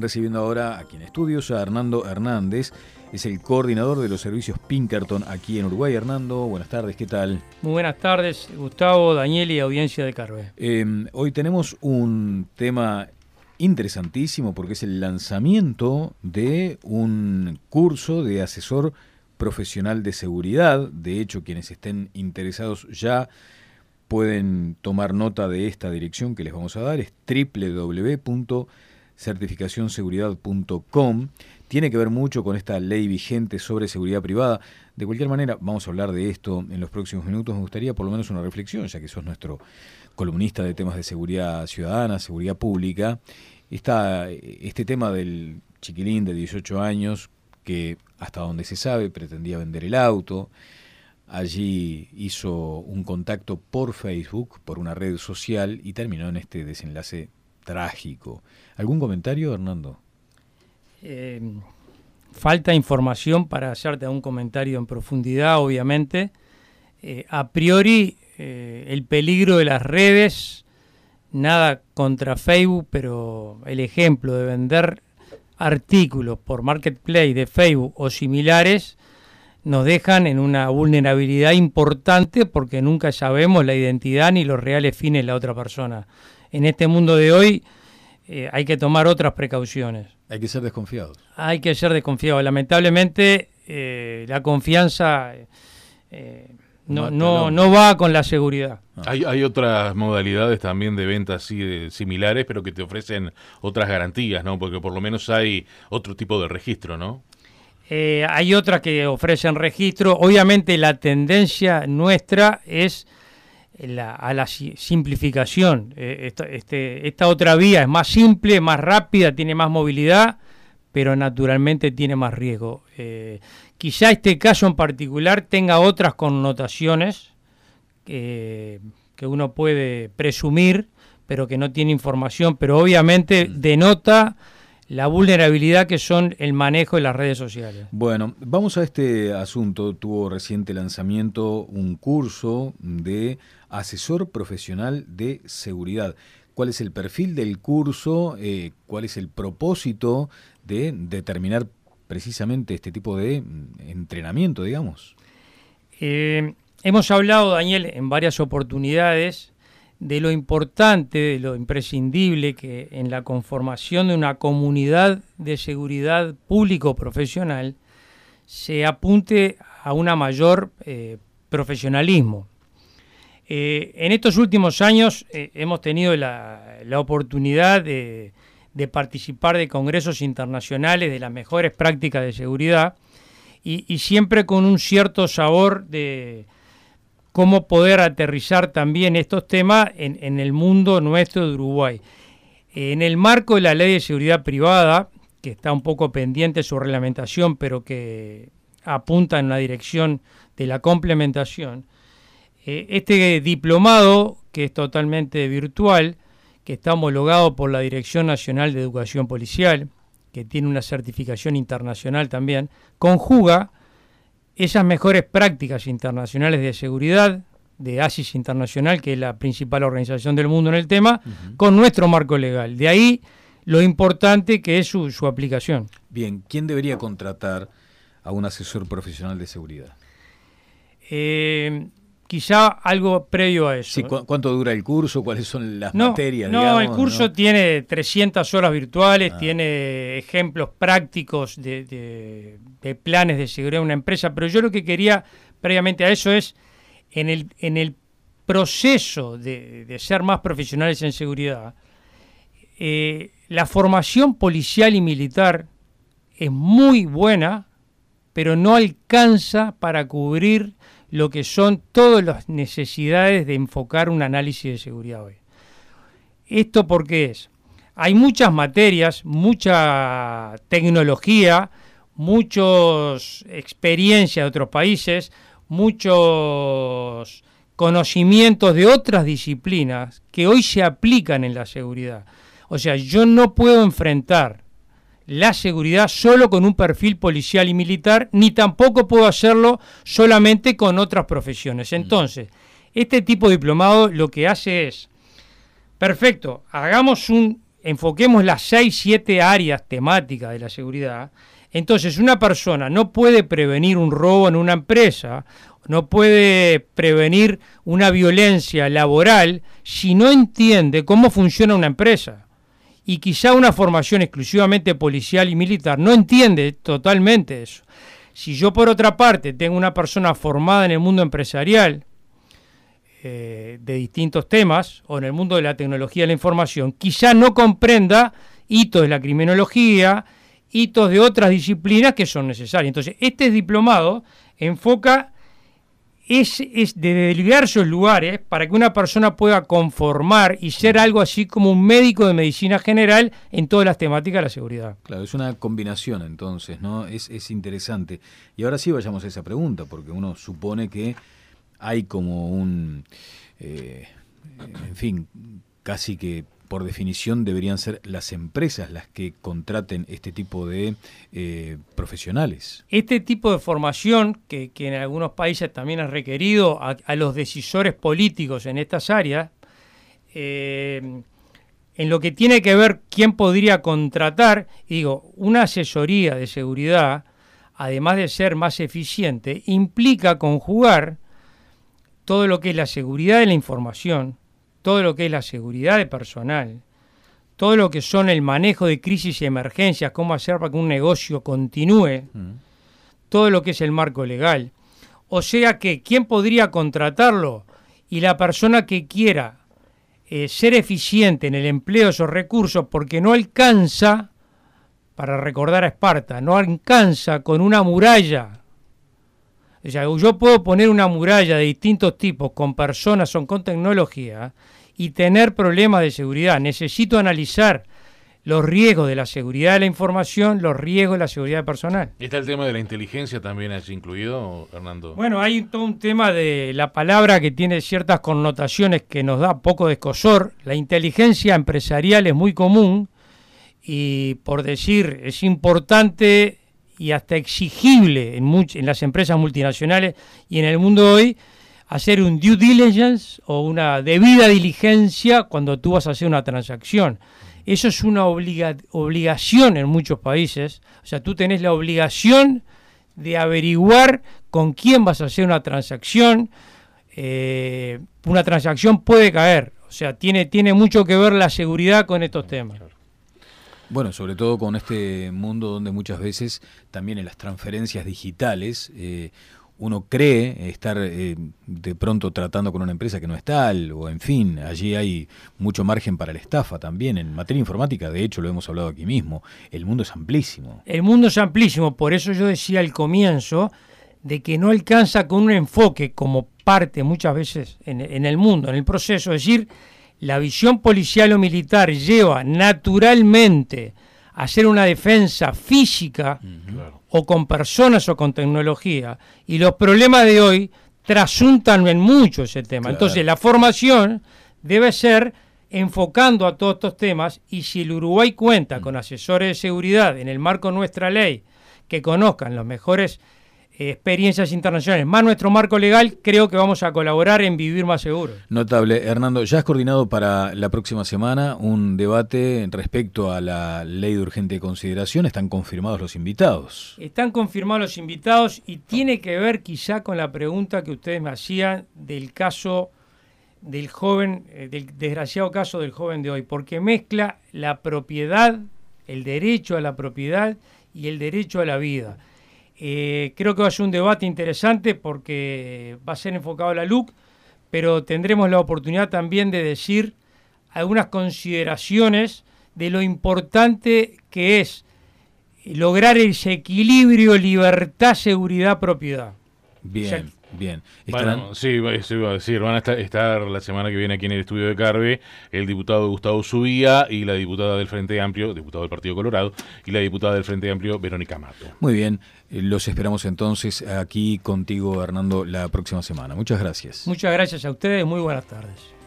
recibiendo ahora aquí en estudios a Hernando Hernández, es el coordinador de los servicios Pinkerton aquí en Uruguay. Hernando, buenas tardes, ¿qué tal? Muy buenas tardes, Gustavo, Daniel y audiencia de Carve. Em, hoy tenemos un tema interesantísimo porque es el lanzamiento de un curso de asesor profesional de seguridad. De hecho, quienes estén interesados ya pueden tomar nota de esta dirección que les vamos a dar, es www.certificacionseguridad.com. Tiene que ver mucho con esta ley vigente sobre seguridad privada. De cualquier manera, vamos a hablar de esto en los próximos minutos. Me gustaría por lo menos una reflexión, ya que sos nuestro columnista de temas de seguridad ciudadana, seguridad pública. Está este tema del chiquilín de 18 años que, hasta donde se sabe, pretendía vender el auto Allí hizo un contacto por Facebook, por una red social, y terminó en este desenlace trágico. ¿Algún comentario, Hernando? Eh, falta información para hacerte un comentario en profundidad, obviamente. Eh, a priori, eh, el peligro de las redes, nada contra Facebook, pero el ejemplo de vender artículos por marketplace de Facebook o similares nos dejan en una vulnerabilidad importante porque nunca sabemos la identidad ni los reales fines de la otra persona. En este mundo de hoy eh, hay que tomar otras precauciones. Hay que ser desconfiados. Hay que ser desconfiados. Lamentablemente eh, la confianza eh, no, no, no, va con la seguridad. Ah. Hay, hay, otras modalidades también de ventas así similares, pero que te ofrecen otras garantías, ¿no? Porque por lo menos hay otro tipo de registro, ¿no? Eh, hay otras que ofrecen registro. Obviamente la tendencia nuestra es a la simplificación. Eh, este, esta, otra vía es más simple, más rápida, tiene más movilidad, pero naturalmente tiene más riesgo. Eh, quizá este caso en particular tenga otras connotaciones que uno puede presumir, pero que no tiene información, pero obviamente mm. denota la vulnerabilidad que son el manejo de las redes sociales. Bueno, vamos a este asunto. Tuvo reciente lanzamiento un curso de asesor profesional de seguridad. ¿Cuál es el perfil del curso? Eh, ¿Cuál es el propósito de determinar precisamente este tipo de mm, entrenamiento, digamos? Eh, hemos hablado, Daniel, en varias oportunidades de lo importante, de lo imprescindible que en la conformación de una comunidad de seguridad público-profesional se apunte a una mayor eh, profesionalismo. Eh, en estos últimos años eh, hemos tenido la, oportunidad de, participar de congresos internacionales de las mejores prácticas de seguridad y siempre con un cierto sabor de, cómo poder aterrizar también estos temas en, el mundo nuestro de Uruguay. En el marco de la ley de seguridad privada, que está un poco pendiente su reglamentación, pero que apunta en la dirección de la complementación, eh, este diplomado, que es totalmente virtual, que está homologado por la Dirección Nacional de Educación Policial, que tiene una certificación internacional también, conjuga esas mejores prácticas internacionales de seguridad, de ASIS Internacional, que es la principal organización del mundo en el tema, con nuestro marco legal. De ahí lo importante que es su, aplicación. Bien, ¿quién debería contratar a un asesor profesional de seguridad? Eh, quizá algo previo a eso. Sí, ¿Cuánto dura el curso? ¿Cuáles son las materias? No, el curso tiene 300 horas virtuales, ah. tiene ejemplos prácticos de, planes de seguridad de una empresa, pero yo lo que quería previamente a eso es, en el, en el proceso de, ser más profesionales en seguridad, eh, la formación policial y militar es muy buena, pero no alcanza para cubrir lo que son todas las necesidades de enfocar un análisis de seguridad hoy. ¿Esto por qué es? Hay muchas materias, mucha tecnología, muchas experiencias de otros países, muchos conocimientos de otras disciplinas que hoy se aplican en la seguridad. O sea, yo no puedo enfrentar la seguridad solo con un perfil policial y militar, ni tampoco puedo hacerlo solamente con otras profesiones. Entonces, este tipo de diplomado lo que hace es, perfecto, hagamos un enfoquemos las 6, 7 áreas temáticas de la seguridad, entonces una persona no puede prevenir un robo en una empresa, no puede prevenir una violencia laboral si no entiende cómo funciona una empresa. Y quizá una formación exclusivamente policial y militar no entiende totalmente eso. Si yo por otra parte tengo una persona formada en el mundo empresarial, eh, de distintos temas o en el mundo de la tecnología de la información, quizá no comprenda hitos de la criminología, hitos de otras disciplinas que son necesarias. Entonces, este diplomado enfoca es, es de diversos lugares para que una persona pueda conformar y ser algo así como un médico de medicina general en todas las temáticas de la seguridad. Claro, es una combinación entonces, ¿no? Es, es interesante. Y ahora sí vayamos a esa pregunta, porque uno supone que hay como un, eh, en fin, casi que por definición deberían ser las empresas las que contraten este tipo de eh, profesionales. Este tipo de formación, que, en algunos países también ha requerido a, los decisores políticos en estas áreas, eh, en lo que tiene que ver quién podría contratar, digo, una asesoría de seguridad, además de ser más eficiente, implica conjugar todo lo que es la seguridad de la información, todo lo que es la seguridad de personal, todo lo que son el manejo de crisis y emergencias, cómo hacer para que un negocio continúe, mm. todo lo que es el marco legal. O sea que, ¿quién podría contratarlo? Y la persona que quiera eh, ser eficiente en el empleo de esos recursos porque no alcanza, para recordar a Esparta, no alcanza con una muralla o sea, yo puedo poner una muralla de distintos tipos con personas o con tecnología y tener problemas de seguridad. Necesito analizar los riesgos de la seguridad de la información, los riesgos de la seguridad personal. ¿Está el tema de la inteligencia también allí incluido, Hernando? Bueno, hay todo un tema de la palabra que tiene ciertas connotaciones que nos da poco de escosor. La inteligencia empresarial es muy común y, por decir, es importante y hasta exigible en, en las empresas multinacionales y en el mundo hoy hacer un due diligence o una debida diligencia cuando tú vas a hacer una transacción. Eso es una obligación en muchos países. O sea, tú tenés la obligación de averiguar con quién vas a hacer una transacción. Eh, una transacción puede caer. O sea, tiene, tiene mucho que ver la seguridad con estos temas. Bueno, sobre todo con este mundo donde muchas veces también en las transferencias digitales eh, uno cree estar eh, de pronto tratando con una empresa que no es tal, o en fin, allí hay mucho margen para la estafa también. En materia informática, de hecho, lo hemos hablado aquí mismo, el mundo es amplísimo. El mundo es amplísimo, por eso yo decía al comienzo de que no alcanza con un enfoque como parte muchas veces en, en el mundo, en el proceso, es decir, la visión policial o militar lleva naturalmente hacer una defensa física o con personas o con tecnología, y los problemas de hoy trasuntan en mucho ese tema. Entonces la formación debe ser enfocando a todos estos temas y si el Uruguay cuenta con asesores de seguridad en el marco de nuestra ley que conozcan los mejores experiencias internacionales, más nuestro marco legal, creo que vamos a colaborar en vivir más seguro. Notable. Hernando, ya has coordinado para la próxima semana un debate respecto a la ley de urgente consideración. ¿Están confirmados los invitados? Están confirmados los invitados y tiene que ver quizá con la pregunta que ustedes me hacían del caso del joven, eh, del desgraciado caso del joven de hoy, porque mezcla la propiedad, el derecho a la propiedad y el derecho a la vida. Eh, creo que va a ser un debate interesante porque va a ser enfocado a la LUC, pero tendremos la oportunidad también de decir algunas consideraciones de lo importante que es lograr ese equilibrio libertad, seguridad, propiedad. Bien. Bien. Bueno, sí, eso iba a decir. Van a estar, la semana que viene aquí en el estudio de Carve el diputado Gustavo Subía y la diputada del Frente Amplio, diputado del Partido Colorado, y la diputada del Frente Amplio, Verónica Mato. Muy bien. Eh, los esperamos entonces aquí contigo, Hernando, la próxima semana. Muchas gracias. Muchas gracias a ustedes. Muy buenas tardes.